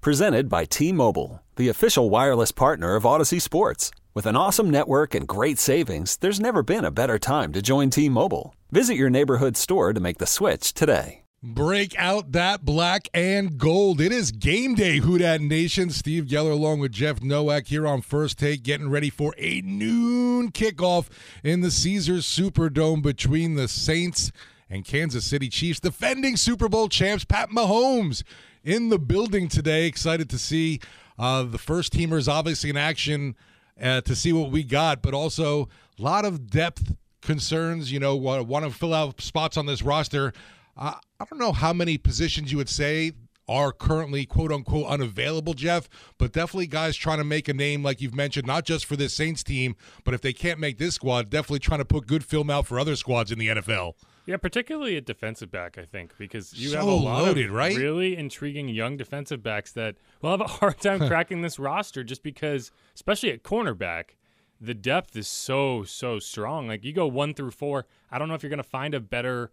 Presented by T Mobile, the official wireless partner of Audacy Sports. With an awesome network and great savings, there's never been a better time to join T Mobile. Visit your neighborhood store to make the switch today. Break out that black and gold. It is game day, Who Dat Nation. Steve Geller along with Jeff Nowak here on First Take, getting ready for a noon kickoff in the Caesars Superdome between the Saints and Kansas City Chiefs. Defending Super Bowl champs Pat Mahomes in the building today. Excited to see uh, the first teamers obviously in action uh, to see what we got, but also a lot of depth concerns. You know, want to fill out spots on this roster. Uh, I don't know how many positions you would say are currently quote unquote unavailable, Jeff, but definitely guys trying to make a name, like you've mentioned, not just for this Saints team, but if they can't make this squad, definitely trying to put good film out for other squads in the NFL. Yeah, particularly at defensive back, I think, because you So have a lot loaded, of right? really intriguing young defensive backs that will have a hard time cracking this roster just because, especially at cornerback, the depth is so, so strong. Like you go one through four, I don't know if you're going to find a better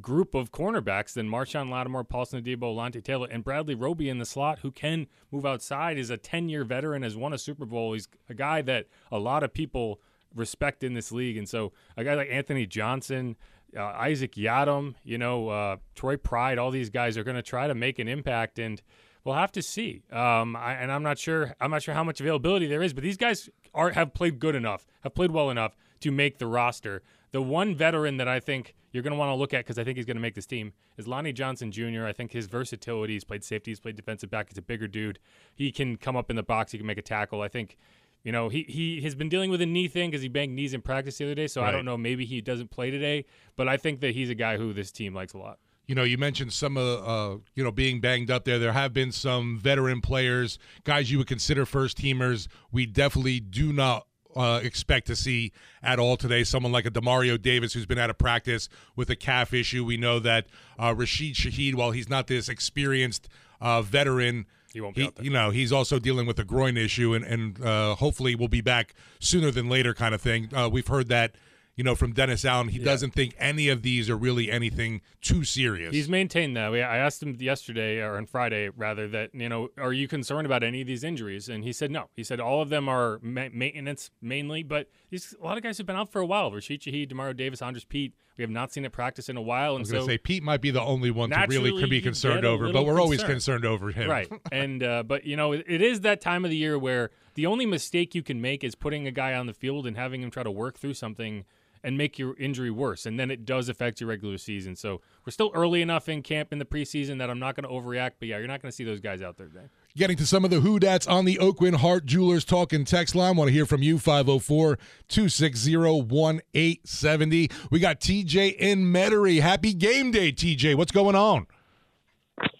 group of cornerbacks than Marshon Lattimore, Paulson Adebo, Lonte Taylor, and Bradley Roby in the slot, who can move outside, is a 10 year veteran, has won a Super Bowl. He's a guy that a lot of people respect in this league. And so a guy like Anthony Johnson, uh, Isaac Yiadom, you know, uh, Troy Pride, all these guys are going to try to make an impact. And we'll have to see. Um, I, and I'm not sure. I'm not sure how much availability there is, but these guys are have played good enough, have played well enough to make the roster. The one veteran that I think you're going to want to look at because I think he's going to make this team is Lonnie Johnson Jr. I think his versatility. He's played safety. He's played defensive back. He's a bigger dude. He can come up in the box. He can make a tackle. I think. You know, he, he has been dealing with a knee thing because he banged knees in practice the other day. So I don't know. Maybe he doesn't play today, but I think that he's a guy who this team likes a lot. You know, you mentioned some of uh, you know being banged up there. There have been some veteran players, guys you would consider first teamers. We definitely do not uh, expect to see at all today. Someone like a Demario Davis who's been out of practice with a calf issue. We know that uh, Rashid Shaheed, while he's not this experienced uh, veteran. He won't be out there. You know, he's also dealing with a groin issue, and and uh, hopefully will be back sooner than later, kind of thing. Uh, we've heard that, you know, from Dennis Allen. He doesn't think any of these are really anything too serious. He's maintained that. I asked him yesterday or on Friday rather that you know, are you concerned about any of these injuries? And he said no. He said all of them are ma- maintenance mainly, but these a lot of guys have been out for a while. Rashid Shaheed, Demario Davis, Andrus Peat. We have not seen it practice in a while, I and was going so say Pete might be the only one to really could be concerned over, but we're always concerned. concerned over him. right. And uh, but you know, it, it is that time of the year where the only mistake you can make is putting a guy on the field and having him try to work through something and make your injury worse, and then it does affect your regular season. So we're still early enough in camp in the preseason that I'm not going to overreact. But yeah, you're not going to see those guys out there today. Getting to some of the Who Dats on the Aucoin Hart Jewelers talking text line. Want to hear from you 504 260 1870. We got TJ in Metairie. Happy game day, TJ. What's going on?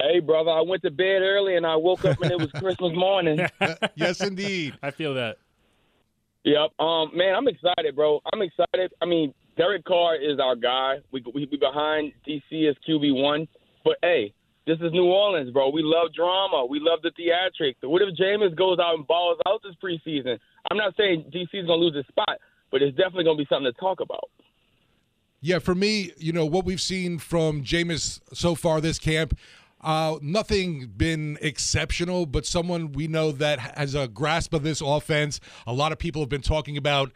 Hey, brother, I went to bed early and I woke up and it was Christmas morning. yes, indeed. I feel that. Yep. Um, man, I'm excited, bro. I'm excited. I mean, Derek Carr is our guy. We we be behind DC as QB one, but hey, this is New Orleans, bro. We love drama. We love the theatrics. What if Jameis goes out and balls out this preseason? I'm not saying DC is gonna lose his spot, but it's definitely gonna be something to talk about. Yeah, for me, you know, what we've seen from Jameis so far this camp, uh, nothing been exceptional, but someone we know that has a grasp of this offense. A lot of people have been talking about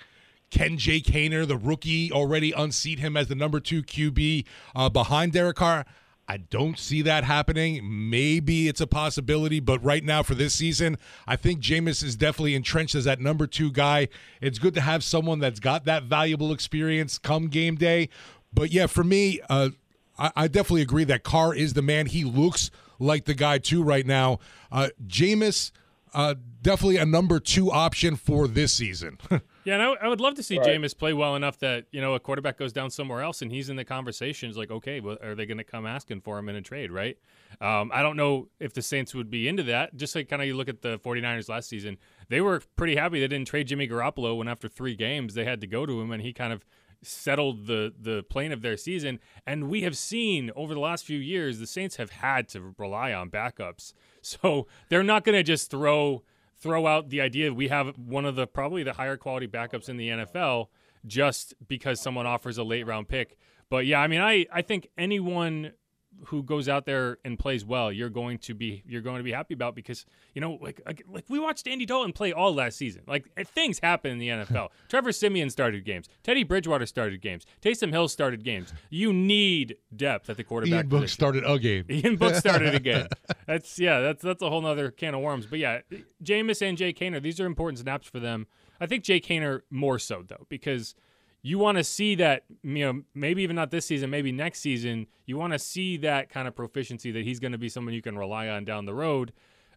Ken Jake Haener, the rookie, already unseat him as the number two QB uh, behind Derek Carr. I don't see that happening. Maybe it's a possibility, but right now for this season, I think Jameis is definitely entrenched as that number two guy. It's good to have someone that's got that valuable experience come game day. But yeah, for me, uh, I, I definitely agree that Carr is the man. He looks like the guy too right now. Uh, Jameis, uh, definitely a number two option for this season. Yeah, and I, I would love to see Right. Jameis play well enough that you know a quarterback goes down somewhere else and he's in the conversation. conversations. Like, okay, well, are they going to come asking for him in a trade? Right? Um, I don't know if the Saints would be into that. Just like kind of you look at the 49ers last season, they were pretty happy they didn't trade Jimmy Garoppolo when after three games they had to go to him and he kind of settled the the plane of their season. And we have seen over the last few years the Saints have had to rely on backups, so they're not going to just throw throw out the idea we have one of the probably the higher quality backups in the NFL just because someone offers a late round pick. But yeah, I mean, I I think anyone who goes out there and plays well, you're going to be you're going to be happy about because you know like like, like we watched Andy Dalton play all last season. Like eh, things happen in the NFL. Trevor Siemian started games. Teddy Bridgewater started games. Taysom Hill started games. You need depth at the quarterback Ian Book started a game. Ian Book started again. That's yeah, that's that's a whole other can of worms. But yeah, Jameis and Jake Haener, these are important snaps for them. I think Jake Haener more so though, because you want to see that you know maybe even not this season, maybe next season. You want to see that kind of proficiency that he's going to be someone you can rely on down the road.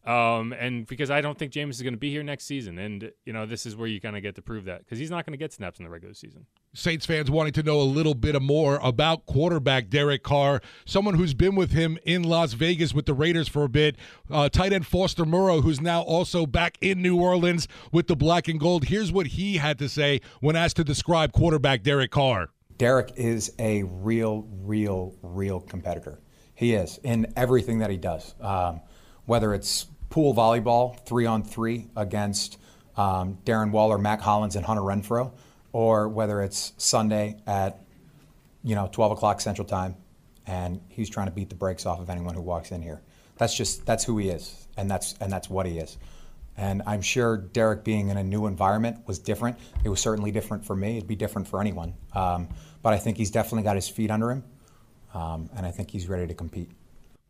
Um, and because I don't think Jameis is going to be here next season, and you know this is where you kind of get to prove that because he's not going to get snaps in the regular season. Saints fans wanting to know a little bit more about quarterback Derek Carr, someone who's been with him in Las Vegas with the Raiders for a bit. Uh, tight end Foster Moreau, who's now also back in New Orleans with the black and gold. Here's what he had to say when asked to describe quarterback Derek Carr. Derek is a real, real, real competitor. He is in everything that he does. Um, whether it's pool volleyball, three on three against um, Darren Waller, Mac Hollins, and Hunter Renfrow, or whether it's Sunday at you know 12 o'clock Central Time, and he's trying to beat the brakes off of anyone who walks in here. That's just that's who he is, and that's and that's what he is. And I'm sure Derek being in a new environment was different. It was certainly different for me. It'd be different for anyone. Um, but I think he's definitely got his feet under him, um, and I think he's ready to compete.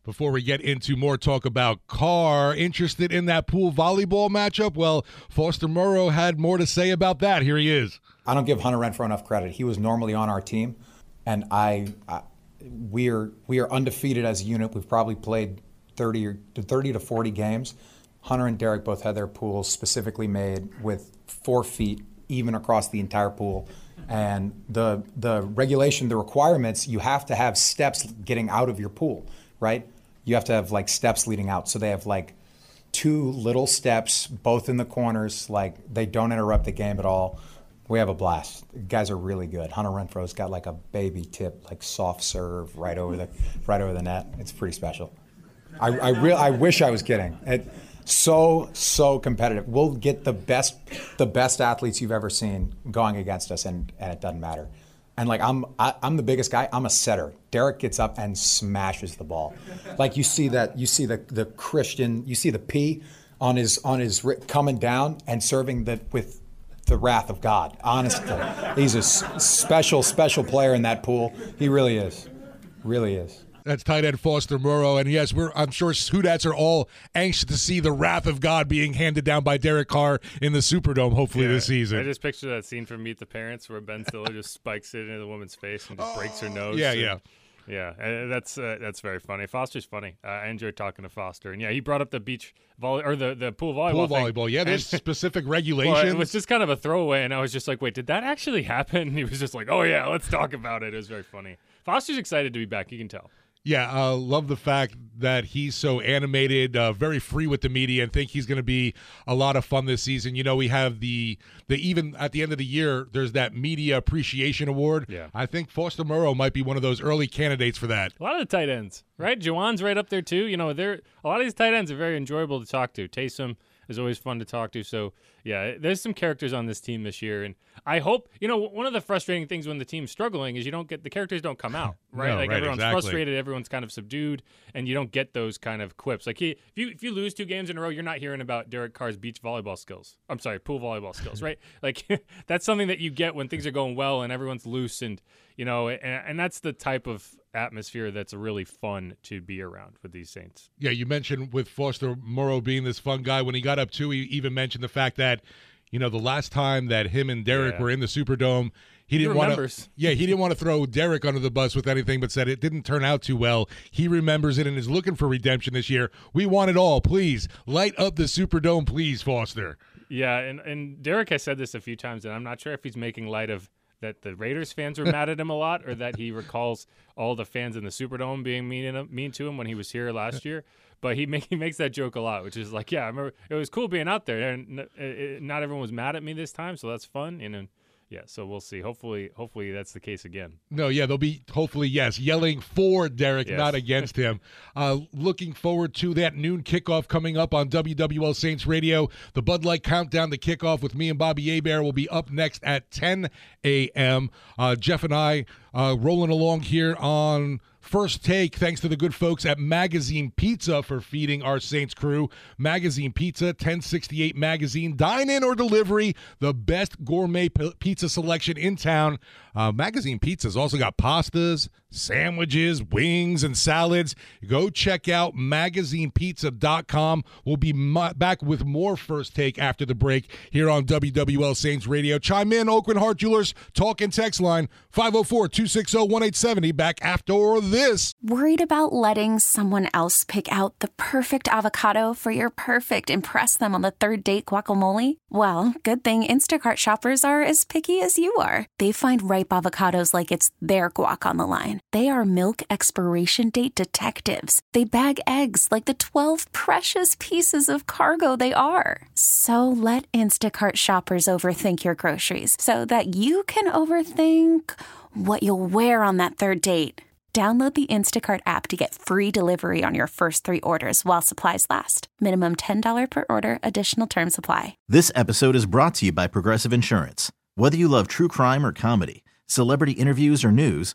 Before we get into more talk about Carr, interested in that pool volleyball matchup? Well, Foster Moreau had more to say about that. Here he is. I don't give Hunter Renfrow enough credit. He was normally on our team, and I, I we are we are undefeated as a unit. We've probably played 30 or 30 to 40 games. Hunter and Derek both had their pools specifically made with four feet even across the entire pool. And the the regulation, the requirements, you have to have steps getting out of your pool, right? You have to have like steps leading out. So they have like two little steps, both in the corners. Like they don't interrupt the game at all. We have a blast. The guys are really good. Hunter Renfrow's got like a baby tip, like soft serve right over the right over the net. It's pretty special. I I, re- I wish I was kidding. It, so so competitive. We'll get the best the best athletes you've ever seen going against us, and, and it doesn't matter. And like I'm I, I'm the biggest guy. I'm a setter. Derek gets up and smashes the ball. Like you see that you see the the Christian you see the P on his on his coming down and serving the with the wrath of God. Honestly, he's a special special player in that pool. He really is, really is. That's tight end Foster Moreau. And yes, we're I'm sure Who Dats are all anxious to see the wrath of God being handed down by Derek Carr in the Superdome, hopefully this season. I just picture that scene from Meet the Parents where Ben Stiller just spikes it into the woman's face and just breaks her nose. yeah, and- yeah. Yeah, that's uh, that's very funny. Foster's funny. Uh, I enjoy talking to Foster, and yeah, he brought up the beach volley or the, the pool volleyball. Pool thing. volleyball. Yeah, there's And- specific well, regulations. it was just kind of a throwaway, and I was just like, "Wait, did that actually happen?" And he was just like, "Oh yeah, let's talk about it." It was very funny. Foster's excited to be back. You can tell. Yeah, uh, love the fact that he's so animated, uh, very free with the media, and think he's going to be a lot of fun this season. You know, we have the the even at the end of the year, there's that media appreciation award. Yeah. I think Foster Moreau might be one of those early candidates for that. A lot of the tight ends, right? Juwan's right up there too. You know, they're a lot of these tight ends are very enjoyable to talk to. Taysom is always fun to talk to. So yeah, there's some characters on this team this year, and I hope you know one of the frustrating things when the team's struggling is you don't get the characters don't come out, right? No, like right, everyone's exactly. frustrated, everyone's kind of subdued, and you don't get those kind of quips. Like he, if you if you lose two games in a row, you're not hearing about Derek Carr's beach volleyball skills. I'm sorry, pool volleyball skills, right? Like that's something that you get when things are going well and everyone's loose, and you know, and, and that's the type of atmosphere that's really fun to be around with these Saints. Yeah, you mentioned with Foster Moreau being this fun guy. When he got up too, he even mentioned the fact that, you know, the last time that him and Derek Yeah. were in the Superdome, he didn't want to. Yeah, he didn't want to throw Derek under the bus with anything, but said it didn't turn out too well. He remembers it and is looking for redemption this year. We want it all, please light up the Superdome, please, Foster. Yeah, and and Derek has said this a few times, and I'm not sure if he's making light of that the Raiders fans were mad at him a lot, or that he recalls all the fans in the Superdome being mean mean to him when he was here last year. But he make, he makes that joke a lot, which is like, yeah, I remember it was cool being out there, and it, it, not everyone was mad at me this time, so that's fun. And then yeah, so we'll see. Hopefully, hopefully that's the case again. No, yeah, they'll be hopefully yes, yelling for Derek, Yes. not against him. Uh, looking forward to that noon kickoff coming up on WWL Saints Radio. The Bud Light countdown, the kickoff with me and Bobby Hebert will be up next at 10 a.m. Uh, Jeff and I uh, rolling along here on. First take, thanks to the good folks at Magazine Pizza for feeding our Saints crew. Magazine Pizza, 1068 Magazine. Dine in or delivery, the best gourmet p- pizza selection in town. Uh, Magazine Pizza's also got pastas, sandwiches, wings, and salads. Go check out magazinepizza.com. We'll be back with more First Take after the break here on WWL Saints Radio. Chime in, Aucoin Hart Jewelers, talk and text line 504 260 1870. Back after this. Worried about letting someone else pick out the perfect avocado for your perfect impress them on the third date guacamole? Well, good thing Instacart shoppers are as picky as you are. They find ripe avocados like it's their guac on the line. They are milk expiration date detectives. They bag eggs like the 12 precious pieces of cargo they are. So let Instacart shoppers overthink your groceries so that you can overthink what you'll wear on that third date. Download the Instacart app to get free delivery on your first three orders while supplies last. Minimum $10 per order, additional term supply. This episode is brought to you by Progressive Insurance. Whether you love true crime or comedy, celebrity interviews or news,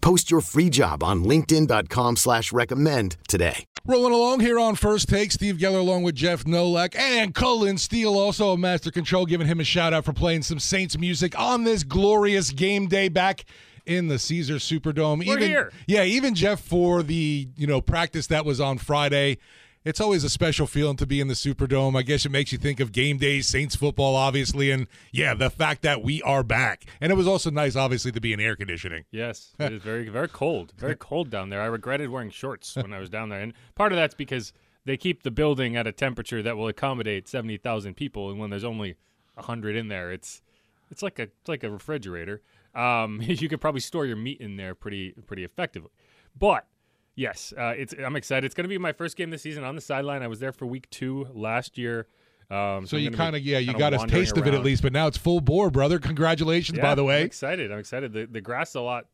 Post your free job on linkedin.com slash recommend today. Rolling along here on First Take, Steve Geller along with Jeff Nowak and Cullen Steele, also a Master Control, giving him a shout out for playing some Saints music on this glorious game day back in the Caesar Superdome. We're even, here. Yeah, even Jeff for the you know practice that was on Friday. It's always a special feeling to be in the Superdome. I guess it makes you think of game days, Saints football, obviously, and yeah, the fact that we are back. And it was also nice, obviously, to be in air conditioning. Yes, it is very very cold, very cold down there. I regretted wearing shorts when I was down there, and part of that's because they keep the building at a temperature that will accommodate seventy thousand people, and when there's only hundred in there, it's it's like a it's like a refrigerator. Um, you could probably store your meat in there pretty pretty effectively, but. Yes, uh, it's. I'm excited. It's going to be my first game this season on the sideline. I was there for week two last year. Um, So I'm you kind of, yeah, you got a taste of it at least, but now it's full bore, brother. Congratulations, by the way. I'm excited. I'm excited. The the grass is a lot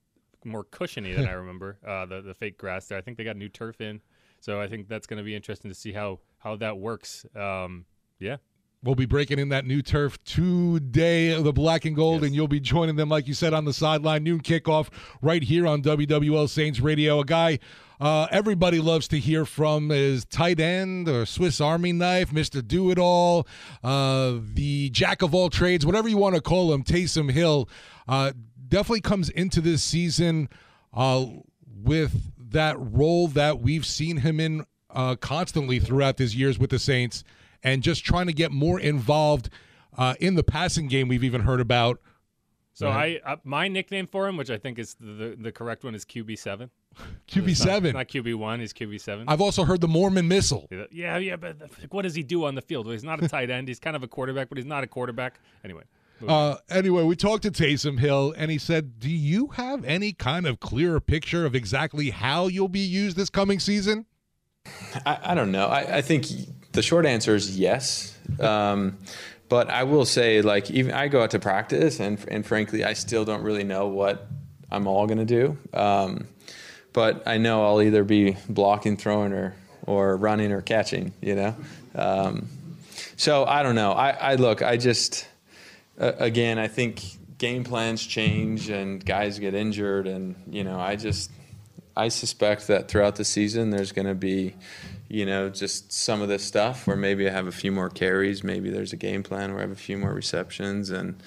more cushiony than I remember. Uh, the the fake grass there. I think they got new turf in, so I think that's going to be interesting to see how how that works. Um, yeah, We'll be breaking in that new turf today, the black and gold, Yes. and you'll be joining them, like you said, on the sideline. Noon kickoff right here on WWL Saints Radio. A guy uh, everybody loves to hear from is tight end or Swiss Army knife, Mr. Do It All, uh, the jack of all trades, whatever you want to call him, Taysom Hill. Uh, definitely comes into this season uh, with that role that we've seen him in uh, constantly throughout his years with the Saints and just trying to get more involved uh, in the passing game we've even heard about. So I uh, my nickname for him, which I think is the the, the correct one, is QB seven. QB7. not QB one. He's QB seven. I've also heard the Mormon Missile. Yeah, yeah, but what does he do on the field? Well, he's not a tight end. He's kind of a quarterback, but he's not a quarterback. Anyway, Uh, anyway, we talked to Taysom Hill, and he said, Do you have any kind of clearer picture of exactly how you'll be used this coming season? I, I don't know. I, I think the short answer is yes. Um, but I will say, like, even I go out to practice, and and frankly, I still don't really know what I'm all going to do. Um, but I know I'll either be blocking, throwing, or or running or catching. You know, um, so I don't know. I, I look. I just uh, again, I think game plans change and guys get injured, and you know, I just I suspect that throughout the season there's going to be, you know, just some of this stuff where maybe I have a few more carries, maybe there's a game plan where I have a few more receptions, and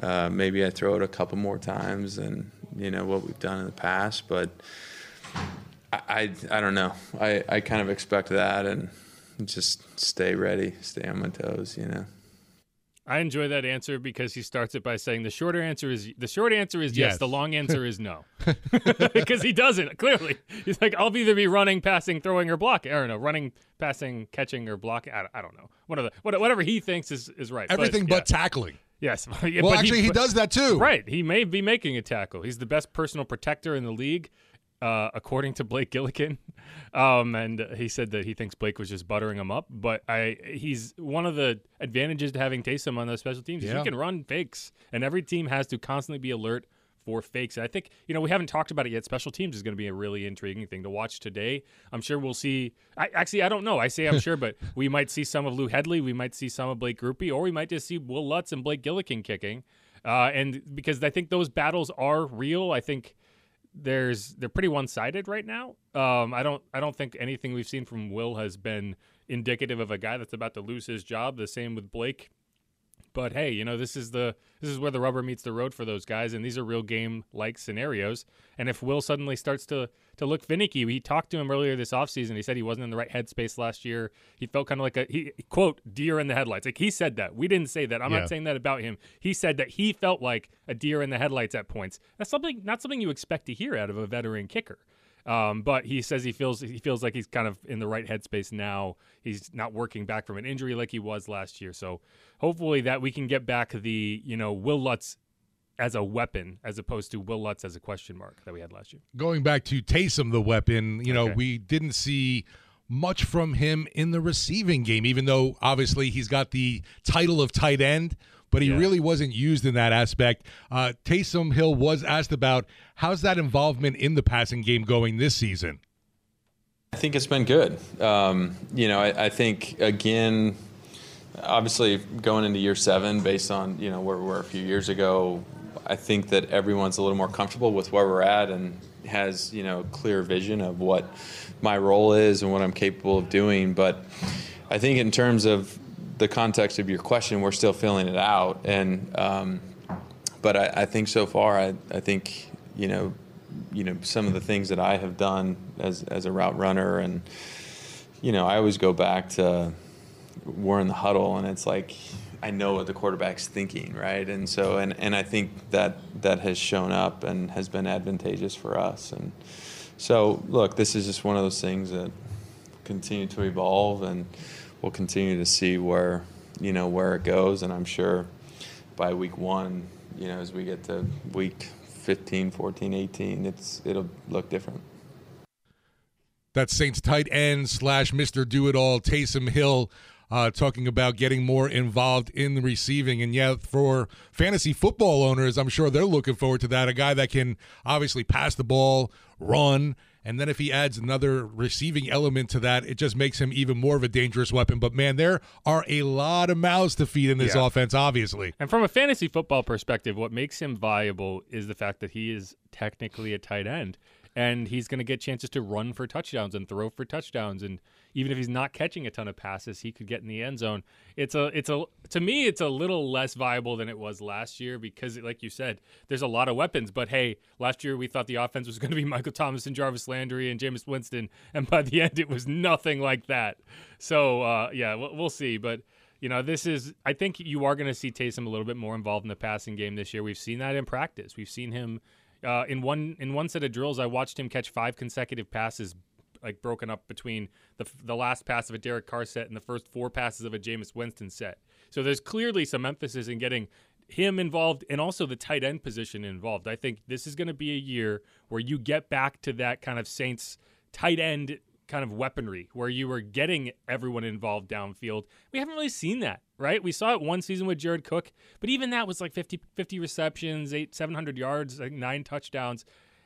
uh, maybe I throw it a couple more times, and you know what we've done in the past, but. I, I, I don't know. I, I kind of expect that and just stay ready, stay on my toes, you know. I enjoy that answer because he starts it by saying the shorter answer is the short answer is yes, Yes. the long answer is no. Because he doesn't, clearly. He's like, I'll either be running, passing, throwing, or blocking. I don't know, running, passing, catching, or blocking. I, I don't know. One of the, whatever he thinks is, is right. Everything yeah. but tackling. Yes. Well, but actually, he does that too. Right. He may be making a tackle. He's the best personal protector in the league, uh, according to Blake Gillikin. Um, and he said that he thinks Blake was just buttering him up. But I, he's one of the advantages to having Taysom on those special teams. is Yeah. He can run fakes, and every team has to constantly be alert for fakes. And I think you know we haven't talked about it yet. Special teams is going to be a really intriguing thing to watch today. I'm sure we'll see. I, actually, I don't know. I say I'm sure, but we might see some of Lou Hedley. We might see some of Blake Grupe, or we might just see Wil Lutz and Blake Gillikin kicking. Uh, and because I think those battles are real, I think there's they're pretty one sided right now. Um, I don't I don't think anything we've seen from Wil has been indicative of a guy that's about to lose his job. The same with Blake. But hey, you know this is the this is where the rubber meets the road for those guys, and these are real game like scenarios. And if Wil suddenly starts to to look finicky, we talked to him earlier this offseason. He said he wasn't in the right headspace last year. He felt kind of like a he quote deer in the headlights. Like he said that. We didn't say that. I'm Yeah. not saying that about him. He said that he felt like a deer in the headlights at points. That's something not something you expect to hear out of a veteran kicker. Um, but he says he feels he feels like he's kind of in the right headspace now. He's not working back from an injury like he was last year. So hopefully that we can get back the you know Wil Lutz as a weapon as opposed to Wil Lutz as a question mark that we had last year. Going back to Taysom, the weapon, you know, Okay. we didn't see much from him in the receiving game, even though obviously he's got the title of tight end, but he Yeah. really wasn't used in that aspect. Uh, Taysom Hill was asked about how's that involvement in the passing game going this season. I think it's been good. Um, you know, I, I think again, obviously going into year seven, based on you know where we were a few years ago, I think that everyone's a little more comfortable with where we're at and has you know clear vision of what my role is and what I'm capable of doing. But I think in terms of the context of your question, we're still filling it out, and um, but I, I think so far, I, I think you know, you know, some of the things that I have done as as a route runner, and you know, I always go back to we're in the huddle, and it's like I know what the quarterback's thinking, right? And so, and and I think that that has shown up and has been advantageous for us, and so look, this is just one of those things that continue to evolve, and we'll continue to see where you know where it goes, and I'm sure by week one, you know, as we get to week 15, 14, 18, it's it'll look different. That's Saints tight end slash Mr. Do It All, Taysom Hill, uh, talking about getting more involved in the receiving. And yeah, for fantasy football owners, I'm sure they're looking forward to that. A guy that can obviously pass the ball, run, and then if he adds another receiving element to that, it just makes him even more of a dangerous weapon. But man, there are a lot of mouths to feed in this Yeah. offense, obviously. And from a fantasy football perspective, what makes him viable is the fact that he is technically a tight end. And he's going to get chances to run for touchdowns and throw for touchdowns. And even if he's not catching a ton of passes, he could get in the end zone. It's a, it's a, to me, it's a little less viable than it was last year because, like you said, there's a lot of weapons. But hey, last year we thought the offense was going to be Michael Thomas and Jarvis Landry and Jameis Winston, and by the end it was nothing like that. So uh, yeah, we'll, we'll see. But you know, this is, I think you are going to see Taysom a little bit more involved in the passing game this year. We've seen that in practice. We've seen him uh, in one in one set of drills. I watched him catch five consecutive passes, like broken up between the the last pass of a Derek Carr set and the first four passes of a Jameis Winston set. So there's clearly some emphasis in getting him involved and also the tight end position involved. I think this is going to be a year where you get back to that kind of Saints tight end kind of weaponry where you were getting everyone involved downfield. We haven't really seen that, right? We saw it one season with Jared Cook, but even that was like 50, 50 receptions, eight, 700 yards, like nine touchdowns.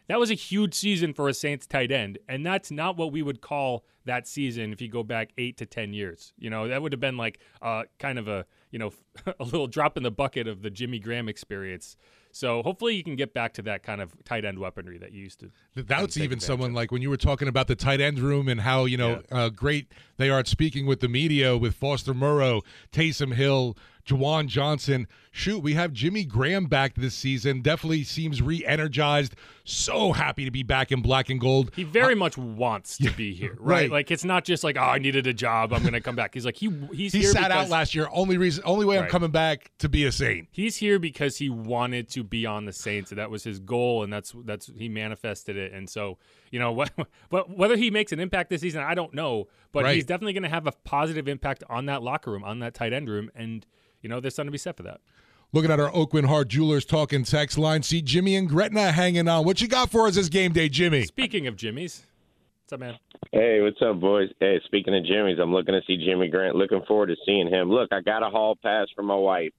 That was a huge season for a Saints tight end, and that's not what we would call that season if you go back eight to ten years. You know, that would have been like uh, kind of a you know a little drop in the bucket of the Jimmy Graham experience. So hopefully you can get back to that kind of tight end weaponry that you used to. That's even someone like when you were talking about the tight end room and how you know yeah. uh, great they are at speaking with the media with Foster Moreau, Taysom Hill, Juwan Johnson. Shoot, we have Jimmy Graham back this season. Definitely seems re-energized. So happy to be back in black and gold. He very uh, much wants to be here, right? right? Like it's not just like, oh, I needed a job, I'm going to come back. He's like he he's he sat because, out last year. Only reason, only way right. I'm coming back to be a Saint. He's here because he wanted to be on the Saints. That was his goal, and that's that's he manifested it. And so you know what, but whether he makes an impact this season, I don't know. But right. he's definitely going to have a positive impact on that locker room, on that tight end room, and you know, there's something to be said for that. Looking at our Aucoin Hart Jewelers talking text line, see Jimmy and Gretna hanging on. What you got for us this game day, Jimmy? Speaking of Jimmy's, what's up, man? Hey, what's up, boys? Hey, speaking of Jimmy's, I'm looking to see Jimmy Grant. Looking forward to seeing him. Look, I got a hall pass for my wife.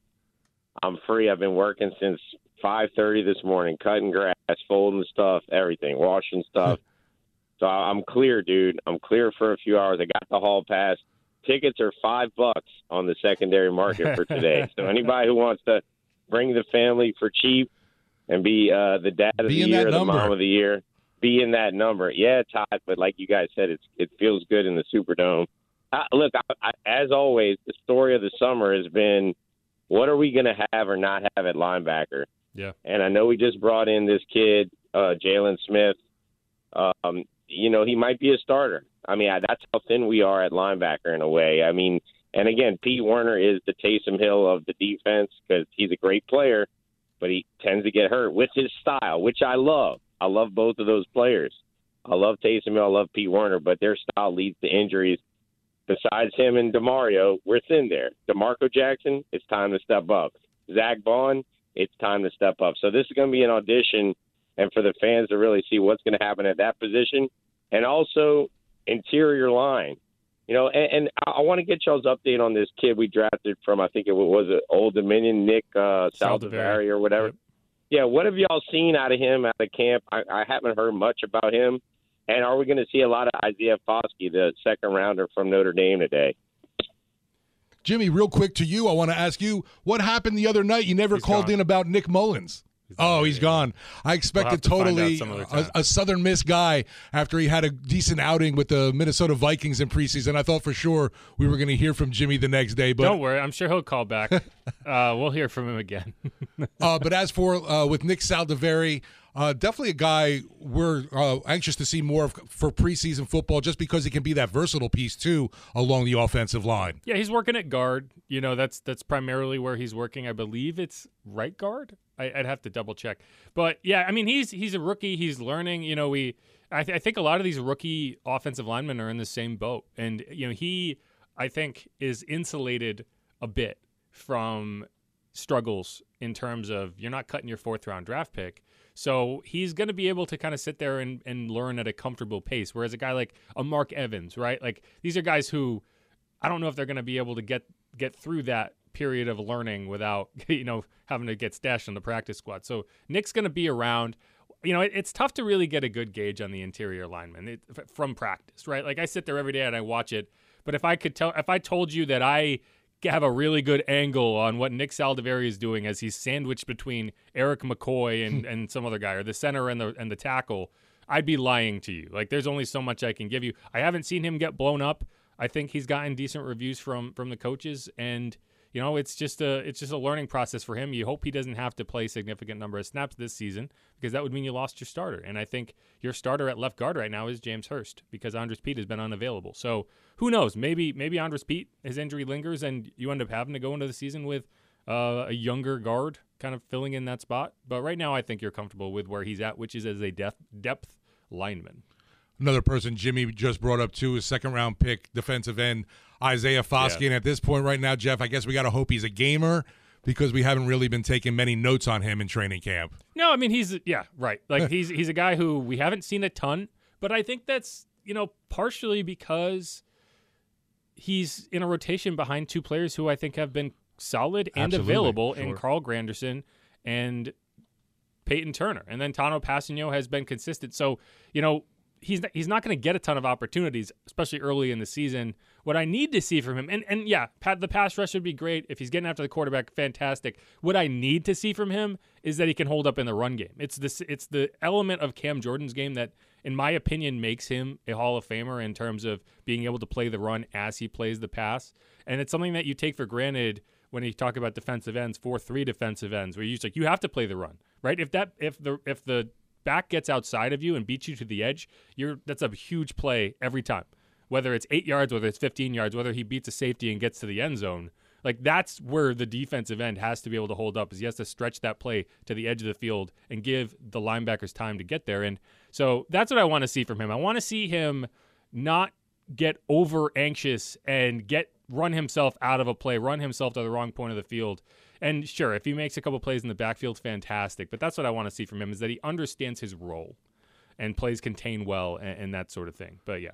I'm free. I've been working since 5:30 this morning, cutting grass, folding stuff, everything, washing stuff. so I'm clear, dude. I'm clear for a few hours. I got the hall pass tickets are five bucks on the secondary market for today. so anybody who wants to bring the family for cheap and be uh, the dad of be the year, the mom of the year, be in that number. Yeah, it's hot, but like you guys said, it's it feels good in the Superdome. Uh, look, I, I, as always, the story of the summer has been what are we going to have or not have at linebacker? Yeah. And I know we just brought in this kid, uh, Jaylon Smith. Um, you know, he might be a starter. I mean, that's how thin we are at linebacker in a way. I mean, and again, Pete Werner is the Taysom Hill of the defense because he's a great player, but he tends to get hurt with his style, which I love. I love both of those players. I love Taysom Hill. I love Pete Werner, but their style leads to injuries. Besides him and Demario, we're thin there. D'Marco Jackson, it's time to step up. Zach Baun, it's time to step up. So this is going to be an audition, and for the fans to really see what's going to happen at that position, and also interior line. You know, and, and I, I want to get y'all's update on this kid we drafted from. I think it was it Old Dominion, Nick uh, Saldiveri or whatever. Yep. Yeah, what have y'all seen out of him out of camp? I, I haven't heard much about him. And are we going to see a lot of Isaiah Foskey, the second rounder from Notre Dame today? Jimmy, real quick to you, I want to ask you what happened the other night. You never He's called gone. in about Nick Mullens. He's oh, he's gone. I expected we'll totally a, a, Southern Miss guy after he had a decent outing with the Minnesota Vikings in preseason. I thought for sure we were going to hear from Jimmy the next day. But don't worry, I'm sure he'll call back. uh, we'll hear from him again. uh, but as for uh, with Nick Saldiveri, uh, definitely a guy we're uh, anxious to see more of for preseason football, just because he can be that versatile piece too along the offensive line. Yeah, he's working at guard. You know, that's that's primarily where he's working. I believe it's right guard. I, would have to double check, but yeah, I mean, he's he's a rookie. He's learning. You know, we I, th- I think a lot of these rookie offensive linemen are in the same boat, and you know, he I think is insulated a bit from struggles in terms of you're not cutting your fourth round draft pick so he's going to be able to kind of sit there and, and learn at a comfortable pace. Whereas a guy like a Mark Evans, right? Like these are guys who I don't know if they're going to be able to get get through that period of learning without you know having to get stashed on the practice squad. So Nick's going to be around. You know, it, it's tough to really get a good gauge on the interior lineman it, from practice, right? Like I sit there every day and I watch it. But if I could tell, if I told you that I have a really good angle on what Nick Saldiveri is doing as he's sandwiched between Erik McCoy and, hmm. and some other guy, or the center and the and the tackle, I'd be lying to you. Like there's only so much I can give you. I haven't seen him get blown up. I think he's gotten decent reviews from from the coaches, and you know, it's just a it's just a learning process for him. You hope he doesn't have to play significant number of snaps this season because that would mean you lost your starter. And I think your starter at left guard right now is James Hurst because Andrus Peat has been unavailable. So who knows? Maybe maybe Andrus Peat his injury lingers and you end up having to go into the season with uh, a younger guard kind of filling in that spot. But right now, I think you're comfortable with where he's at, which is as a depth depth lineman. Another person Jimmy just brought up too is second round pick defensive end Isaiah Foskey. Yeah. And at this point right now, Jeff, I guess we got to hope he's a gamer because we haven't really been taking many notes on him in training camp. No, I mean he's yeah right. Like eh. he's he's a guy who we haven't seen a ton, but I think that's you know, partially because he's in a rotation behind two players who I think have been solid and Absolutely, available in. Carl Granderson and Payton Turner. And then Tanoh Kpassagnon has been consistent. So, you know, he's he's not going to get a ton of opportunities, especially early in the season. What I need to see from him, and, and yeah, the pass rush would be great. If he's getting after the quarterback, fantastic. What I need to see from him is that he can hold up in the run game. It's this it's the element of Cam Jordan's game that, in my opinion, makes him a Hall of Famer in terms of being able to play the run as he plays the pass. And it's something that you take for granted when you talk about defensive ends, four three defensive ends, where you just like you have to play the run, right? If that if the if the back gets outside of you and beats you to the edge, you're that's a huge play every time. Whether it's eight yards, whether it's 15 yards, whether he beats a safety and gets to the end zone, like that's where the defensive end has to be able to hold up. Is he has to stretch that play to the edge of the field and give the linebackers time to get there. And so that's what I want to see from him. I want to see him not get over anxious and get run himself out of a play, run himself to the wrong point of the field. And sure, if he makes a couple plays in the backfield, fantastic. But that's what I want to see from him is that he understands his role and plays contain well and, and that sort of thing. But yeah.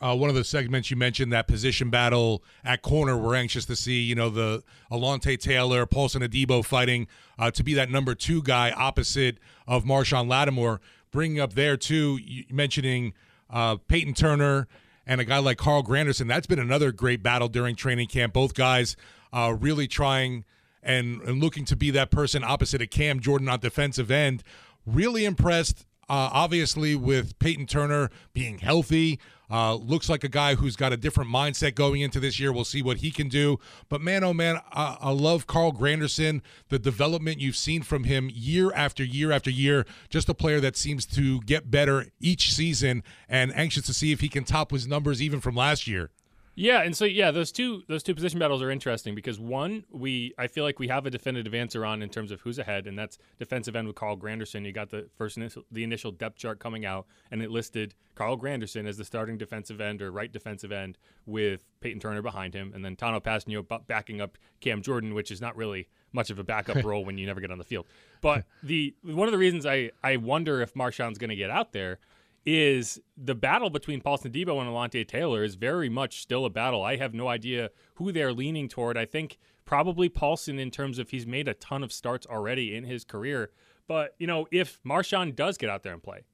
Uh, one of the segments you mentioned, that position battle at corner, we're anxious to see, you know, the Alontae Taylor, Paulson Adebo fighting uh, to be that number two guy opposite of Marshon Lattimore. Bringing up there, too, mentioning uh, Payton Turner and a guy like Carl Granderson. That's been another great battle during training camp. Both guys uh, really trying and, and looking to be that person opposite of Cam Jordan on defensive end. Really impressed, uh, obviously, with Payton Turner being healthy. Uh, looks like a guy who's got a different mindset going into this year. We'll see what he can do. But man, oh man, I, I love Carl Granderson. The development you've seen from him year after year after year. Just a player that seems to get better each season, and anxious to see if he can top his numbers even from last year. Yeah, and so yeah, those two those two position battles are interesting because one, we I feel like we have a definitive answer on in terms of who's ahead, and that's defensive end with Carl Granderson. You got the first initial, the initial depth chart coming out, and it listed Carl Granderson as the starting defensive end or right defensive end with Payton Turner behind him, and then Tanoh Kpassagnon bu- backing up Cam Jordan, which is not really much of a backup role when you never get on the field. But the one of the reasons I I wonder if Marshawn's going to get out there is the battle between Paulson Debo and Alontae Taylor is very much still a battle. I have no idea who they're leaning toward. I think probably Paulson in terms of he's made a ton of starts already in his career. But, you know, if Marshawn does get out there and play,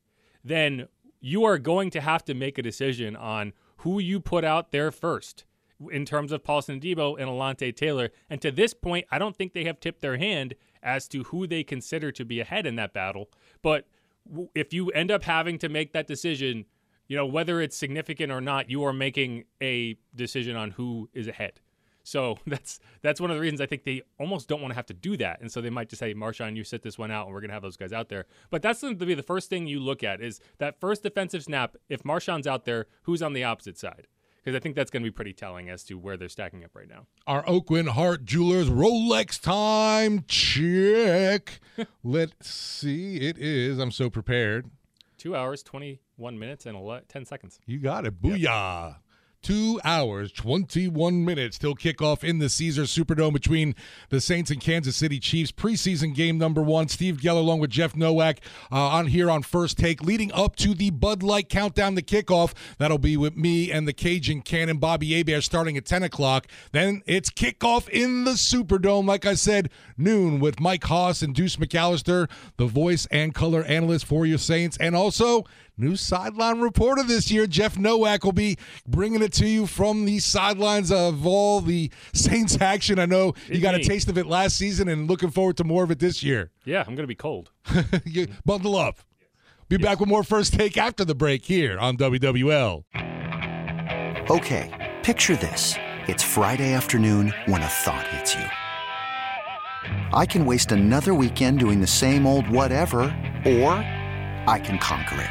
then you are going to have to make a decision on who you put out there first in terms of Paulson Debo and Alontae Taylor. And to this point, I don't think they have tipped their hand as to who they consider to be ahead in that battle. But if you end up having to make that decision, you know, whether it's significant or not, you are making a decision on who is ahead. So that's that's one of the reasons I think they almost don't want to have to do that, and so they might just say, "Marshawn, you sit this one out, and we're going to have those guys out there." But that's going to be the first thing you look at is that first defensive snap. If Marshawn's out there, who's on the opposite side? Because I think that's going to be pretty telling as to where they're stacking up right now. Our Aucoin Hart Jewelers Rolex time check. Let's see. It is. I'm so prepared. Two hours, twenty-one minutes, and ele- ten seconds. You got it. Booyah. Two hours, 21 minutes till kickoff in the Caesar Superdome between the Saints and Kansas City Chiefs. Preseason game number one. Steve Geller along with Jeff Nowak uh, on here on First Take, leading up to the Bud Light countdown to kickoff. That'll be with me and the Cajun Cannon, Bobby Hebert, starting at 10 o'clock. Then it's kickoff in the Superdome, like I said, noon with Mike Hoss and Deuce McAllister, the voice and color analyst for your Saints. And also, new sideline reporter this year. Jeff Nowak will be bringing it to you from the sidelines of all the Saints action. I know you got a taste of it last season and looking forward to more of it this year. Yeah, I'm going to be cold. You- Bundle up. Be back with more first take after the break here on WWL. Okay, picture this. It's Friday afternoon when a thought hits you. I can waste another weekend doing the same old whatever, or I can conquer it.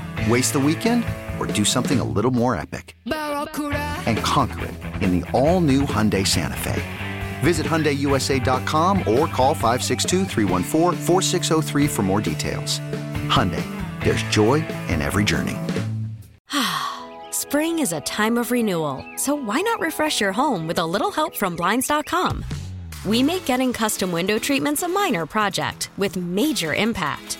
Waste the weekend or do something a little more epic? And conquer it in the all-new Hyundai Santa Fe. Visit HyundaiUSA.com or call 562 for more details. Hyundai, there's joy in every journey. Spring is a time of renewal, so why not refresh your home with a little help from Blinds.com? We make getting custom window treatments a minor project with major impact.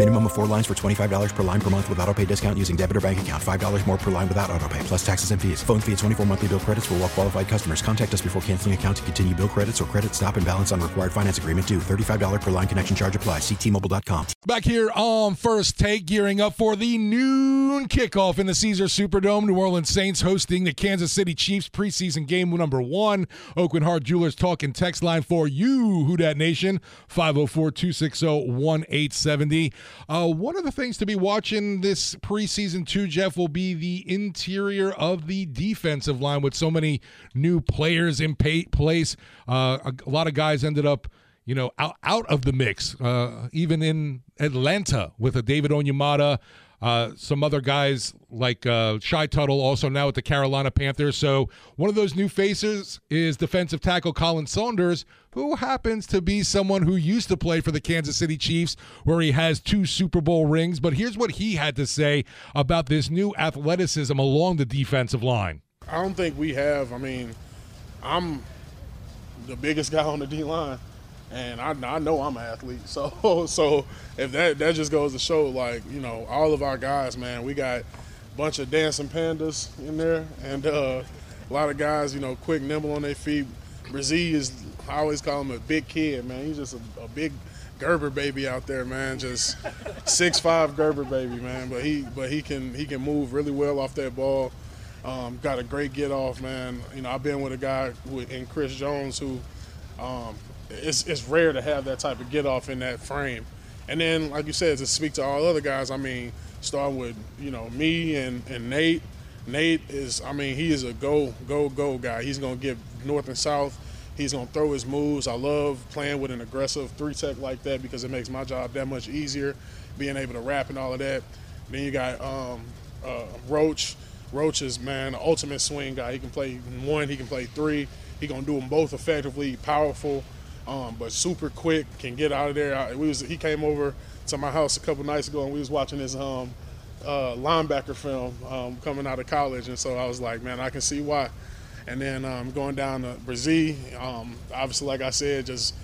Minimum of four lines for $25 per line per month with auto pay discount using debit or bank account. $5 more per line without auto pay, plus taxes and fees. Phone fee at 24 monthly bill credits for all well qualified customers. Contact us before canceling account to continue bill credits or credit stop and balance on required finance agreement due. $35 per line connection charge applies. Ctmobile.com. Back here on First Take, gearing up for the noon kickoff in the Caesars Superdome. New Orleans Saints hosting the Kansas City Chiefs preseason game number one. Aucoin Hart Jewelers talking text line for you, Who Nation, 504-260-1870. Uh, one of the things to be watching this preseason too, Jeff, will be the interior of the defensive line with so many new players in pay- place. Uh, a, a lot of guys ended up – you know, out, out of the mix, uh, even in Atlanta with a David Onyemata, uh, some other guys like uh, Shy Tuttle, also now with the Carolina Panthers. So one of those new faces is defensive tackle Khalen Saunders, who happens to be someone who used to play for the Kansas City Chiefs, where he has two Super Bowl rings. But here's what he had to say about this new athleticism along the defensive line. I don't think we have. I mean, I'm the biggest guy on the D line and I, I know I'm an athlete. So so if that that just goes to show, like you know, all of our guys, man, we got a bunch of dancing pandas in there, and uh, a lot of guys, you know, quick, nimble on their feet. Bresee is I always call him a big kid, man. He's just a, a big Gerber baby out there, man. Just six five Gerber baby, man. But he but he can he can move really well off that ball. Um, got a great get off, man. You know, I've been with a guy in Chris Jones who um, it's, it's rare to have that type of get off in that frame. And then, like you said, to speak to all other guys, I mean, starting with you know me and, and Nate. Nate is, I mean, he is a go go go guy. He's gonna get north and south. He's gonna throw his moves. I love playing with an aggressive three tech like that because it makes my job that much easier, being able to rap and all of that. Then you got um, uh, Roach. Roach is man, ultimate swing guy. He can play one. He can play three. He gonna do them both effectively. Powerful um, but super quick, can get out of there. I, we was he came over to my house a couple nights ago, and we was watching his um, uh, linebacker film um, coming out of college, and so I was like, man, I can see why. And then um, going down to Bresee, um, obviously, like I said, just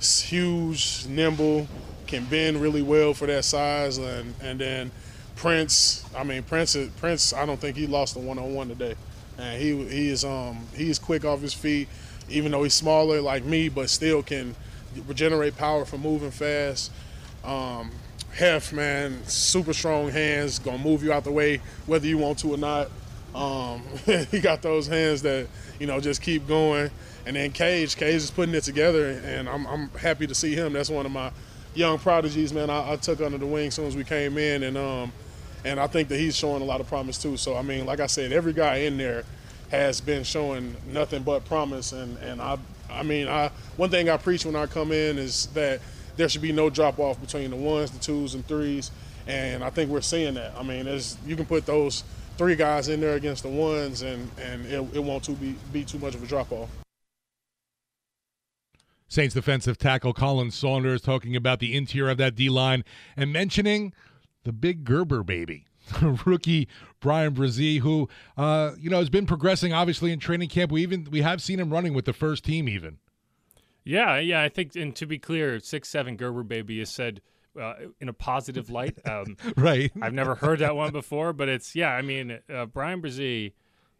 huge, nimble, can bend really well for that size, and and then Prince. I mean, Prince. Prince. I don't think he lost a one on one today, and he he is um he's quick off his feet even though he's smaller like me, but still can regenerate power from moving fast. Um, Hef, man, super strong hands, gonna move you out the way whether you want to or not. Um, he got those hands that you know just keep going. And then Cage, Cage is putting it together, and I'm, I'm happy to see him. That's one of my young prodigies, man. I, I took under the wing as soon as we came in, and um, and I think that he's showing a lot of promise too. So I mean, like I said, every guy in there has been showing nothing but promise. And, and I, I mean, I one thing I preach when I come in is that there should be no drop off between the ones, the twos, and threes. And I think we're seeing that. I mean, you can put those three guys in there against the ones, and, and it, it won't too be, be too much of a drop off. Saints defensive tackle Khalen Saunders talking about the interior of that D line and mentioning the big Gerber baby. rookie Bryan Bresee, who uh, you know has been progressing obviously in training camp. We even we have seen him running with the first team even. Yeah, yeah. I think, and to be clear, six seven Gerber baby is said uh, in a positive light. Um, right. I've never heard that one before, but it's yeah. I mean, uh, Bryan Bresee,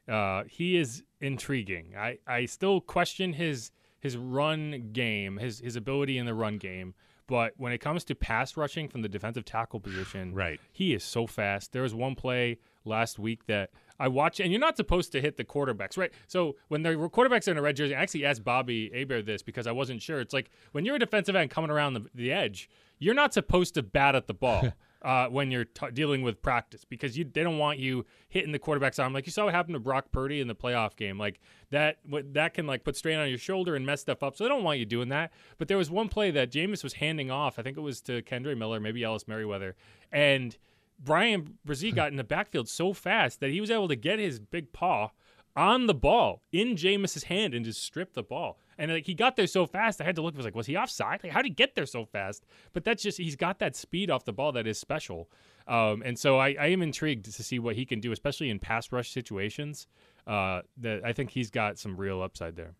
uh, he is intriguing. I I still question his his run game, his his ability in the run game. But when it comes to pass rushing from the defensive tackle position, right, he is so fast. There was one play last week that I watched, and you're not supposed to hit the quarterbacks, right? So when the quarterbacks are in a red jersey, I actually asked Bobby Hebert this because I wasn't sure. It's like when you're a defensive end coming around the, the edge, you're not supposed to bat at the ball. uh, when you're t- dealing with practice because you they don't want you hitting the quarterback's arm. Like you saw what happened to Brock Purdy in the playoff game. Like that what that can like put strain on your shoulder and mess stuff up. So they don't want you doing that. But there was one play that Jameis was handing off. I think it was to Kendre Miller maybe Ellis Merriweather. And Bryan Bresee got in the backfield so fast that he was able to get his big paw on the ball in Jameis's hand and just strip the ball. And like he got there so fast, I had to look. I was like, was he offside? Like, how did he get there so fast? But that's just he's got that speed off the ball that is special. Um, and so I, I, am intrigued to see what he can do, especially in pass rush situations. Uh, that I think he's got some real upside there.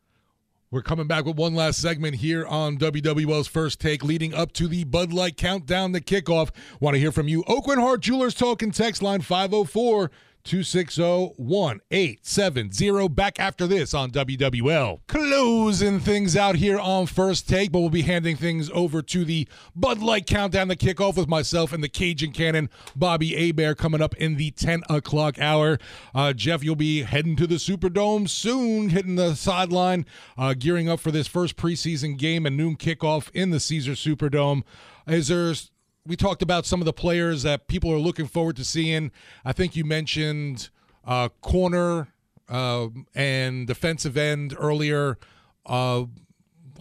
We're coming back with one last segment here on WWL's First Take, leading up to the Bud Light Countdown, the kickoff. Want to hear from you? Aucoin Hart Jewelers Token text line 504 260 1870. Back after this on WWL. Closing things out here on First Take, but we'll be handing things over to the Bud Light Countdown, the kickoff with myself and the Cajun Cannon, Bobby Hebert coming up in the 10 o'clock hour. Uh, Jeff, you'll be heading to the Superdome soon, hitting the sideline, uh, gearing up for this first preseason game and noon kickoff in the Caesars Superdome. Is there we talked about some of the players that people are looking forward to seeing. I think you mentioned uh, corner uh, and defensive end earlier. Uh,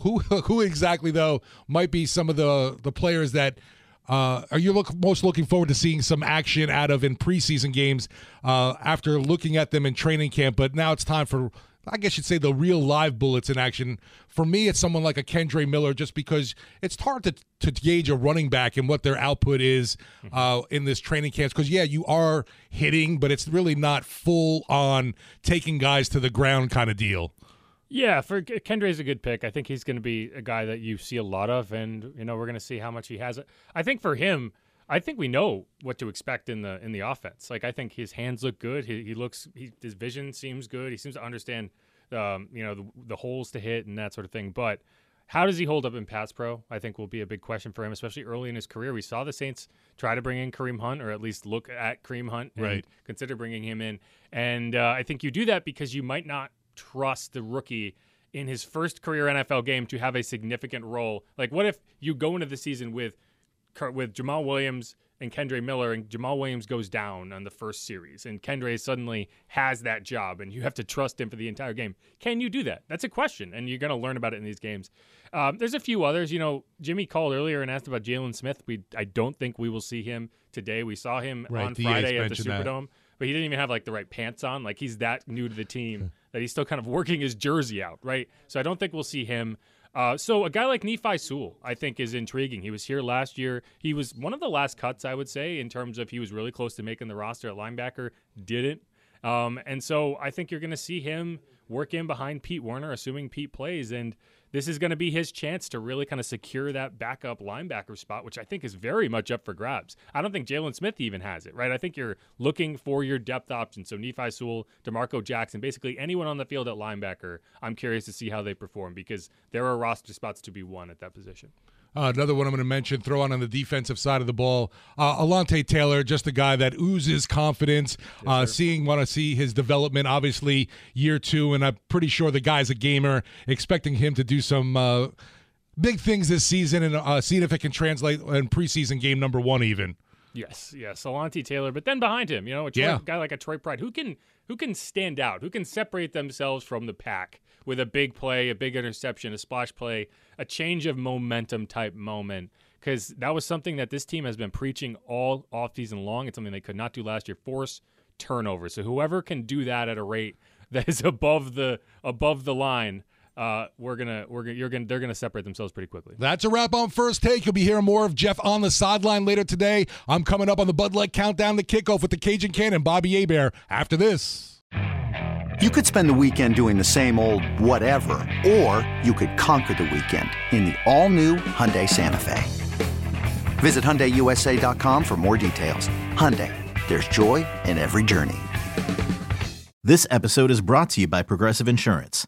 who who exactly though might be some of the the players that uh, are you look most looking forward to seeing some action out of in preseason games uh, after looking at them in training camp? But now it's time for I guess you'd say the real live bullets in action. For me, it's someone like a Kendre Miller, just because it's hard to, to gauge a running back and what their output is mm-hmm. uh, in this training camps. Because yeah, you are hitting, but it's really not full on taking guys to the ground kind of deal. Yeah, for Kendre's a good pick. I think he's going to be a guy that you see a lot of, and you know we're going to see how much he has. It. I think for him, I think we know what to expect in the in the offense. Like I think his hands look good. He, he looks he, his vision seems good. He seems to understand um, you know the, the, holes to hit and that sort of thing. But how does he hold up in pass pro? I think will be a big question for him, especially early in his career. We saw the Saints try to bring in Kareem Hunt, or at least look at Kareem Hunt and right. consider bringing him in. And uh, I think you do that because you might not trust the rookie in his first career NFL game to have a significant role. Like, what if you go into the season with with Jamaal Williams and Kendre Miller, and Jamaal Williams goes down on the first series, and Kendre suddenly has that job, and you have to trust him for the entire game. Can you do that? That's a question, and you're going to learn about it in these games. Um, there's a few others. You know, Jimmy called earlier and asked about Jaylon Smith. We I don't think we will see him today. We saw him right, on Friday at the Superdome, that. but he didn't even have like the right pants on. Like he's that new to the team that he's still kind of working his jersey out, right? So I don't think we'll see him. Uh, so a guy like Nephi Sewell, I think, is intriguing. He was here last year. He was one of the last cuts, I would say, in terms of he was really close to making the roster at linebacker. Didn't. Um, and so I think you're going to see him work in behind Pete Werner, assuming Pete plays. And this is going to be his chance to really kind of secure that backup linebacker spot, which I think is very much up for grabs. I don't think Jaylon Smith even has it, right? I think you're looking for your depth options. So Nephi Sewell, D'Marco Jackson, basically anyone on the field at linebacker, I'm curious to see how they perform because there are roster spots to be won at that position. Uh, another one I'm going to mention, throw on on the defensive side of the ball. Uh, Alontae Taylor, just a guy that oozes confidence. Yes, uh, seeing, want to see his development, obviously, year two, and I'm pretty sure the guy's a gamer, expecting him to do some uh, big things this season and uh, seeing if it can translate in preseason game number one, even. Yes, yes, Alontae Taylor, but then behind him, you know, a Troy, yeah. guy like a Troy Pride, who can who can stand out, who can separate themselves from the pack with a big play, a big interception, a splash play, a change of momentum type moment. Because that was something that this team has been preaching all off season long. It's something they could not do last year. Force turnovers. So whoever can do that at a rate that is above the above the line uh, we're gonna we're gonna you're gonna they're gonna separate themselves pretty quickly. That's a wrap on first take. You'll be hearing more of Jeff on the sideline later today. I'm coming up on the Bud Light Countdown, the kickoff with the Cajun Cannon, Bobby Hebert. After this, You could spend the weekend doing the same old whatever, or you could conquer the weekend in the all-new Hyundai Santa Fe. Visit HyundaiUSA.com for more details. Hyundai, there's joy in every journey. This episode is brought to you by Progressive Insurance.